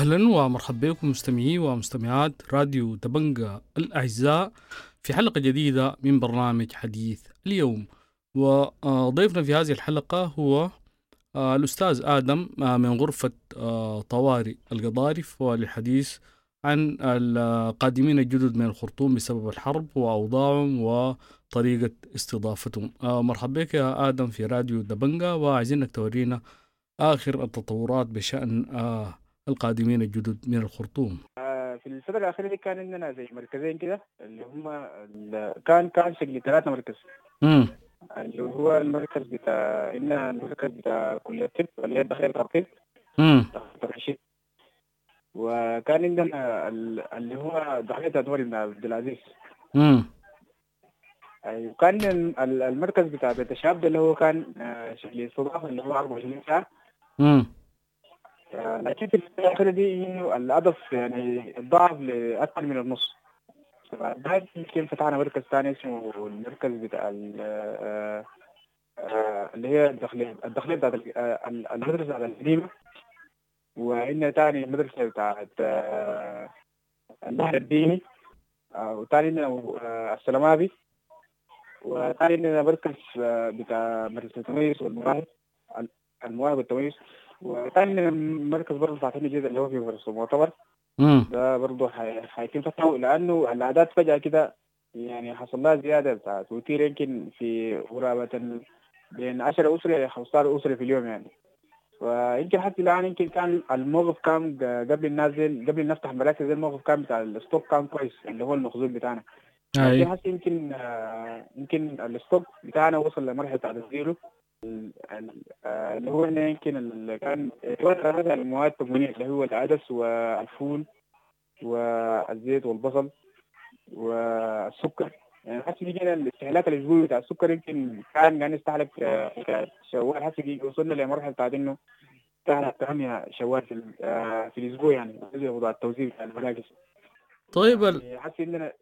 أهلا ومرحبا بكم مستمعي ومستمعات راديو دبنجة الأعزاء في حلقة جديدة من برنامج حديث اليوم. وضيفنا في هذه الحلقة هو آه، الأستاذ آدم آه، من غرفة آه، طوارئ القضارف وللحديث عن القادمين الجدد من الخرطوم بسبب الحرب وأوضاعهم وطريقة استضافتهم. مرحبا بك يا آدم في راديو دبنجة وعايزينك تورينا آخر التطورات بشأن القادمين الجدد من الخرطوم. آه، في الفترة الأخيرة دي كان عندنا زي مركزين كده اللي هم كان كان شكل ثلاثة مركز. امم اللي هو المركز بتاع عندنا المركز بتاع كلية الطب اللي هي الدخيل الطب امم وكان عندنا ال- اللي هو دخيل أنور بن عبد العزيز. امم أيوة. كان ال- المركز بتاع بيت الشاب ده اللي هو كان آه، شكل استضافة اللي هو 24 ساعة. امم لكن في دي إنه الهدف يعني اتضاعف لأكثر من النص. بعد يمكن فتحنا مركز ثاني اسمه المركز بتاع آه، اللي هي الداخلية الداخلية بتاعت آه، المدرسة بتاعت القديمة. وعندنا تاني المدرسة بتاعت آه، النهر الديني. وتاني عندنا السلمابي وتاني عندنا مركز بتاع مدرسة التمييز والمواهب المواهب والتمييز. وتاني عندنا مركز برضه فاتحين جديد اللي هو في امم ده برضه حيتم فتحه لأنه الأعداد فجأة كده يعني حصل لها زيادة بتاع توتير يمكن في قرابة بين 10 أسرة ل 15 أسرة في اليوم يعني. ويمكن حتى الآن يمكن كان الموقف كان قبل النازل قبل نفتح المراكز دي الموقف كان بتاع ال stock كان كويس اللي هو المخزون بتاعنا. هسه يمكن آه، يمكن ال stock بتاعنا وصل لمرحلة بتاع ال zero ال- ال- اللي هو يمكن اللي كان يتوفر هذا المواد التموينية اللي هو العدس والفول والزيت والبصل والسكر. يعني حسي يجينا الاستهلاك الاسبوعي بتاع السكر يمكن كان قاعد يستهلك آه، شوال. يجي وصلنا لمرحلة بتاعت إنه استهلك 8 شوال في آه، في الأسبوع يعني. لموضوع التوزيع بتاع المراكز. طيب ال- يعني عندنا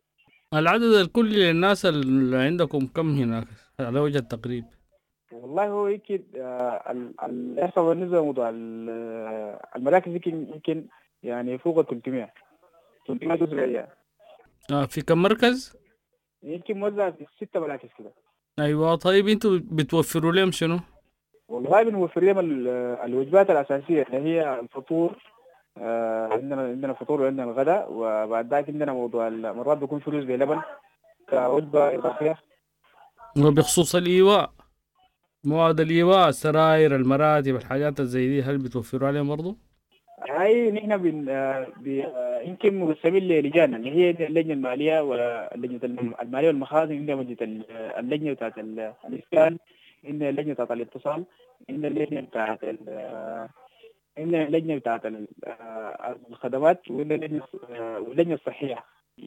العدد الكلي للناس اللي عندكم كم هناك؟ على وجه التقريب. والله هو يمكن آه، ال- ال- احصى بالنسبة لموضوع آه، المراكز يمكن يمكن يعني فوق ال 300 300 اسره يعني. آه في كم مركز؟ يمكن موزع في ستة مراكز كده. أيوه طيب أنتوا بتوفروا لهم شنو؟ والله بنوفر لهم ال- الوجبات الأساسية اللي هي الفطور آه، عندنا عندنا فطور وعندنا الغداء وبعد ذلك عندنا موضوع مرات بيكون فلوس بلبن كوجبة إضافية. وبخصوص الإيواء. مواد الإيواء السراير المراتب الحاجات زي دي هل بتوفروا عليهم برضو؟ هاي نحن بن يمكن مقسمين للجان اللي هي اللجنة المالية واللجنة الم- المالية والمخازن عندنا لجنة ال- اللجنة بتاعت ال- الإسكان عندنا اللجنة بتاعت الاتصال عندنا اللجنة بتاعت عندنا اللجنة بتاعت ال- الخدمات وعندنا اللجنة آه، واللجنة الصحية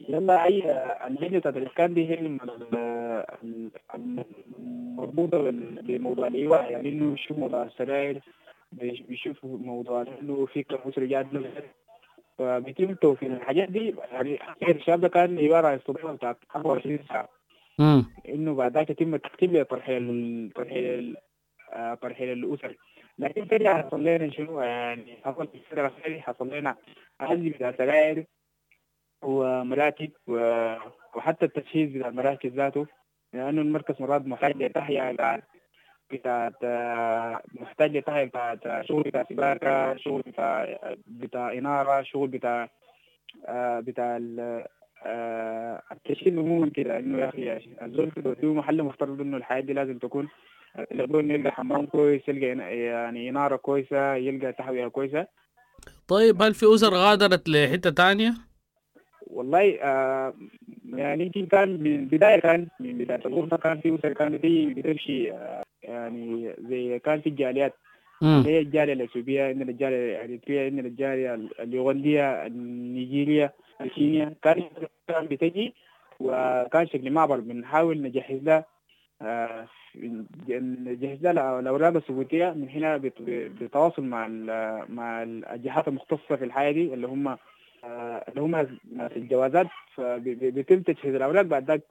يلا أي آه، اللجنة بتاعت الإسكان دي هي بال- بموضوع الإيواء يعني إنه شو موضوع السراير بيش- بيشوفوا موضوع انه في جات له فبيتم توفير الحاجات دي يعني الشباب ده كان عباره عن استضافه بتاعت 24 ساعه امم انه بعد ذاك يتم الترتيب لترحيل ال- ترحيل آه، ترحيل الاسر لكن فجاه حصل لنا شنو يعني حصل في الفترة الاخيره حصل لنا عزل بتاع سراير ومراكب و- وحتى التجهيز بتاع المراكز ذاته لأنه المركز مرات محتاج لتحية بتاعت محتاج لتحية بتاعت شغل بتاع سباكة شغل بتاع بتاع إنارة شغل بتاع آه، بتاع آه، التشكيل عموما كده. إنه يا أخي الزول في محل مفترض إنه الحياة دي لازم تكون انه يلقى حمام كويس يلقى يعني إنارة كويسة يلقى تهويه كويسة. طيب هل في أسر غادرت لحتة تانية؟ والله آه يعني يمكن كان من البدايه كان من بداية الغرفه كان في اسر كانت بتمشي آه يعني زي كان في جاليات مم. هي الجالية الإثيوبية عندنا الجالية الإريترية عندنا الجالية اليوغندية النيجيرية الكينيا كان كان بتجي وكان شكل معبر بنحاول نجهز لها آه، نجهز لها الأوراق الثبوتيه من هنا بتواصل مع مع الجهات المختصة في الحياة دي اللي هم اللي هم ناس الجوازات فبيتم تجهيز الأوراق بعد ذاك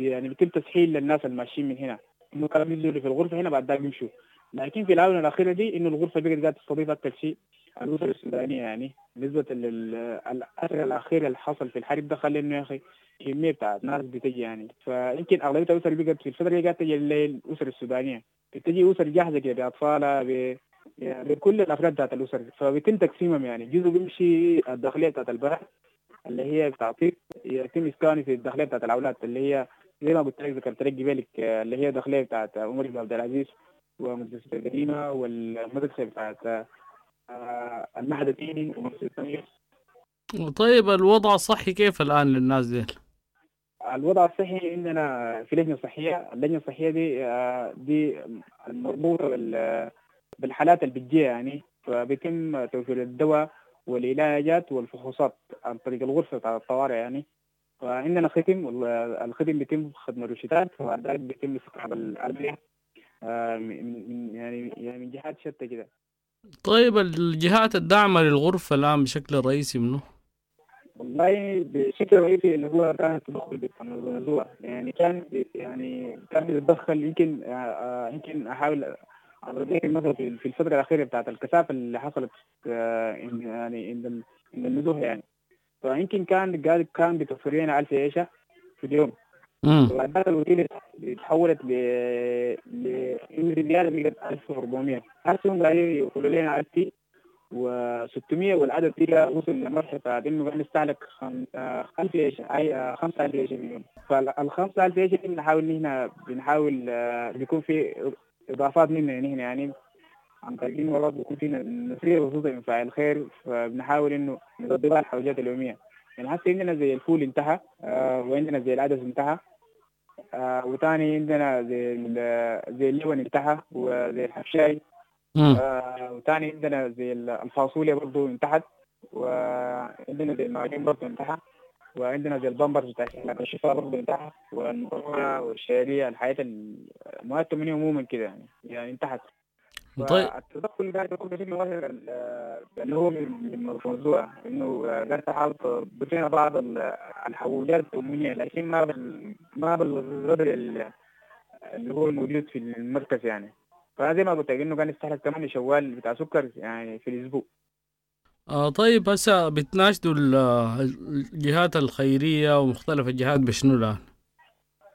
يعني بيتم تسهيل للناس الماشيين من هنا. إنه كانوا ينزلوا في الغرفة هنا بعد ذاك بيمشوا. لكن في الآونة الأخيرة دي إنه الغرفة بقت قاعدة تستضيف أكثر شيء. الاسر السودانية يعني نسبة للاثر الاخير اللي حصل في الحرب ده خلى إنه يا أخي كمية بتاعت ناس بتجي يعني. فيمكن أغلبية الأسر بقت في الفترة دي قاعدة تجي للاسر السودانية. بتجي أسر جاهزة كده بأطفالها يعني بكل الأفراد بتاعت الاسر فبيتم تقسيمهم يعني. جزء بيمشي الداخلية بتاعت البلد اللي هي بتعطيك يتم اسكانه في الداخلية بتاعت الأولاد اللي هي زي ما قلت لك ذكرت لك آه، اللي هي الداخليه بتاعت عمر بن عبد العزيز ومدرسة القديمة والمدرسة بتاعت آه، المعهد الديني ومدرسة طيب الوضع الصحي كيف الآن للناس دي؟ الوضع الصحي عندنا في لجنة صحية، اللجنة الصحية دي آه، دي مربوطه بال- بالحالات اللي بتجي يعني فبيتم توفير الدواء والعلاجات والفحوصات عن طريق الغرفة بتاع الطوارئ يعني. فعندنا ختم والختم بيتم ختم الروشتات وبعد ذلك بيتم استقطاب الأدوية آه، من يعني يعني من جهات شتى كده. طيب الجهات الداعمة للغرفة الآن بشكل رئيسي منه والله بشكل رئيسي اللي هو كان التدخل بالتنظيم يعني كان يعني كان بيتدخل يمكن آه، آه، يمكن أحاول مثلا في الفترة الأخيرة بتاعت الكثافة اللي حصلت آه، يعني عند ال- عند النزوح يعني. فيمكن كان قاعد كان بتوفر لنا 1000 عيشه في اليوم. ذاك الوكيل تحولت ل ل زياده بقت 1400 هسه هم قاعدين يوصلوا لنا 1000 و600 والعدد دي وصل لمرحلة إنه نستهلك 1000 عيش أي 5000 عيش في اليوم. فال 5000 عيش دي بنحاول إن إحنا بنحاول آه، بيكون في إضافات مننا هنا يعني. عن طريق انه مرات بيكون في نسريه بسيطه من فاعل الخير فبنحاول إنه بها الحاجات اليومية. يعني هسه عندنا زي الفول انتهى آه وعندنا زي العدس انتهى آه وتاني عندنا زي زي اللبن انتهى وزي الحبشاي. آه وتاني عندنا زي ال- الفاصوليا برضو انتهت وعندنا زي المعجون برضو انتهى. وعندنا زي البامبر بتاع الشفاء برضو انتهى والمرورة والشعرية الحياة المواد التموينية عموما كده يعني يعني انتهت. طيب. التدخل قاعد يكون مظهر ال- اللي هو من من الموضوع إنه قاعد تحاول بفينا بعض ال- الحوجات التموينية لكن ما بال ما بالقدر ال- اللي هو الموجود في المركز يعني. فزي ما قلت لك إنه كان يستهلك 8 شوال بتاع سكر يعني في الأسبوع. آه طيب هسه بتناشدوا ال- الجهات الخيرية ومختلف الجهات بشنو الآن؟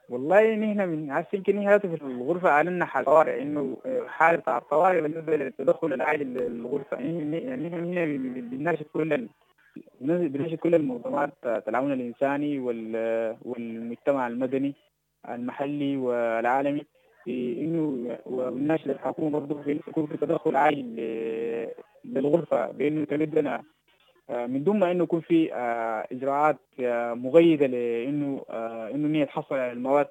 والله نحن من عارف يمكن هي هاتف الغرفة أعلنا حال طوارئ إنه حالة بتاع الطوارئ بالنسبة للتدخل العاجل للغرفة يعني نحن هنا بنناشد كل بنناشد كل المنظمات التعاون الإنساني وال- والمجتمع المدني المحلي والعالمي في إنه وبنناشد الحكومة برضه في في تدخل عاجل للغرفة بإنه تمد لنا آه، من دون ما إنه يكون في آه، إجراءات آه، مغيدة لإنه إنه هي تحصل على المواد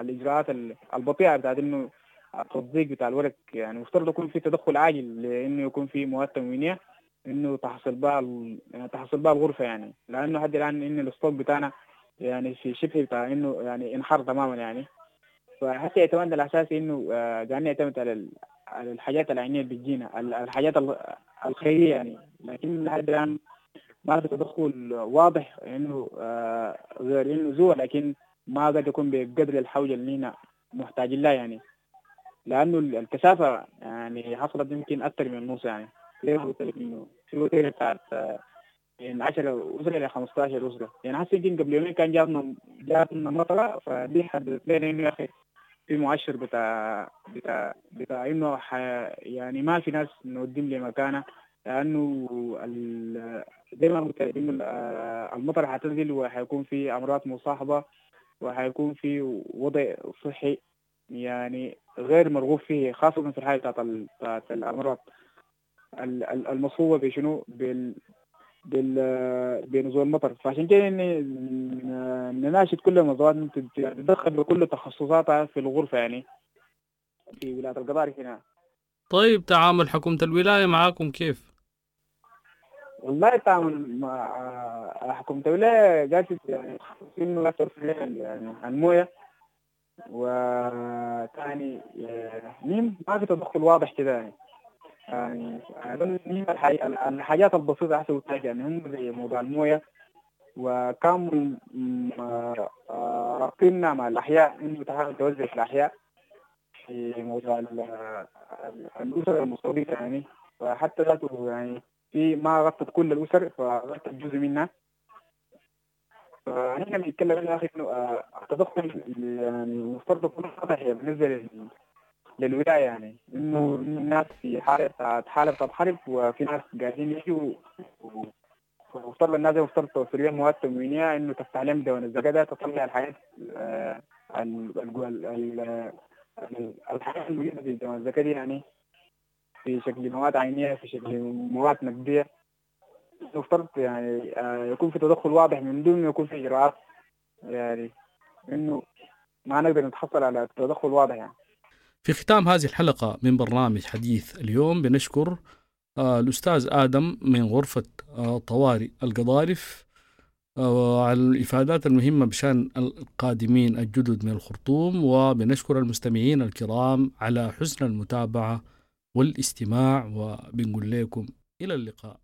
الإجراءات ال- البطيئة بتاعت إنه التصديق بتاع الورق. يعني مفترض يكون في تدخل عاجل لإنه يكون في مواد تموينيه إنه تحصل بها يعني تحصل بها الغرفة يعني. لأنه لحد الآن إن الستوك بتاعنا يعني في شبه بتاع إنه يعني انحر تماما يعني. فحتى اعتمادنا الاساسي إنه قاعدين نعتمد على الحاجات العينية اللي بتجينا ال- الحاجات ال- الخيرية يعني. لكن لحد الآن ما في تدخل واضح إنه آه، غير إنه زور لكن ما قد يكون بقدر الحوجة اللي هنا محتاجين لها يعني. لأنه ال- الكثافة يعني حصلت يمكن أكثر من النص يعني. زي ما قلت لك إنه في وتيره بتاعت من 10 اسره إلى 15 اسره يعني حتى يمكن قبل يومين كان جاتنا جاتنا مطرة فدي حددت لنا انه يا أخي في مؤشر بتاع بتاع بتاع إنه يعني ما في ناس نوديهم لمكانه لأنه ال- زي ما قلت المطر حتنزل وحيكون في أمراض مصاحبة وحيكون في وضع صحي يعني غير مرغوب فيه خاصة في الحالة بتاعت ال- بتاعت الأمراض ال- ال- المصحوبه بشنو؟ بنزول المطر فعشان كده ن- نناشد كل المنظمات تتدخل بكل تخصصاتها في الغرفة يعني في ولاية القضاري هنا طيب تعامل حكومة الولاية معاكم كيف؟ والله التعامل مع حكومة الولاية قالت يعني إنه لا يعني الموية وثاني مين؟ ما في تدخل واضح كده يعني. يعني مين الحاجات, البسيطة أحسن حاجة يعني هم زي موضوع الموية. وكانوا رابطيننا مع الأحياء إنه تحاول توزع في الأحياء في موضوع الأسر المستضيفة يعني. وحتى ذاته يعني في ما غطت كل الأسر فغطت جزء منها. فنحن بنتكلم يا أخي إنه التدخل يعني المفترض يكون واضح بالنسبة للولاية يعني إنه الناس في حالة حالة حرب وفي ناس قاعدين يجوا ومفترض الناس مفترض توصل لهم مواد تموينية إنه تفتح لهم دون الزكاة ده تطلع الحياة الحياة الموجودة في دون الزكاة دي يعني في شكل مواد عينية في شكل مواد نقدية يفترض يعني يكون في تدخل واضح من دون ما يكون في إجراءات يعني إنه ما نقدر نتحصل على تدخل واضح يعني. في ختام هذه الحلقة من برنامج حديث اليوم بنشكر الأستاذ آدم من غرفة طوارئ القضارف على الإفادات المهمة بشأن القادمين الجدد من الخرطوم وبنشكر المستمعين الكرام على حسن المتابعة والاستماع وبنقول لكم إلى اللقاء.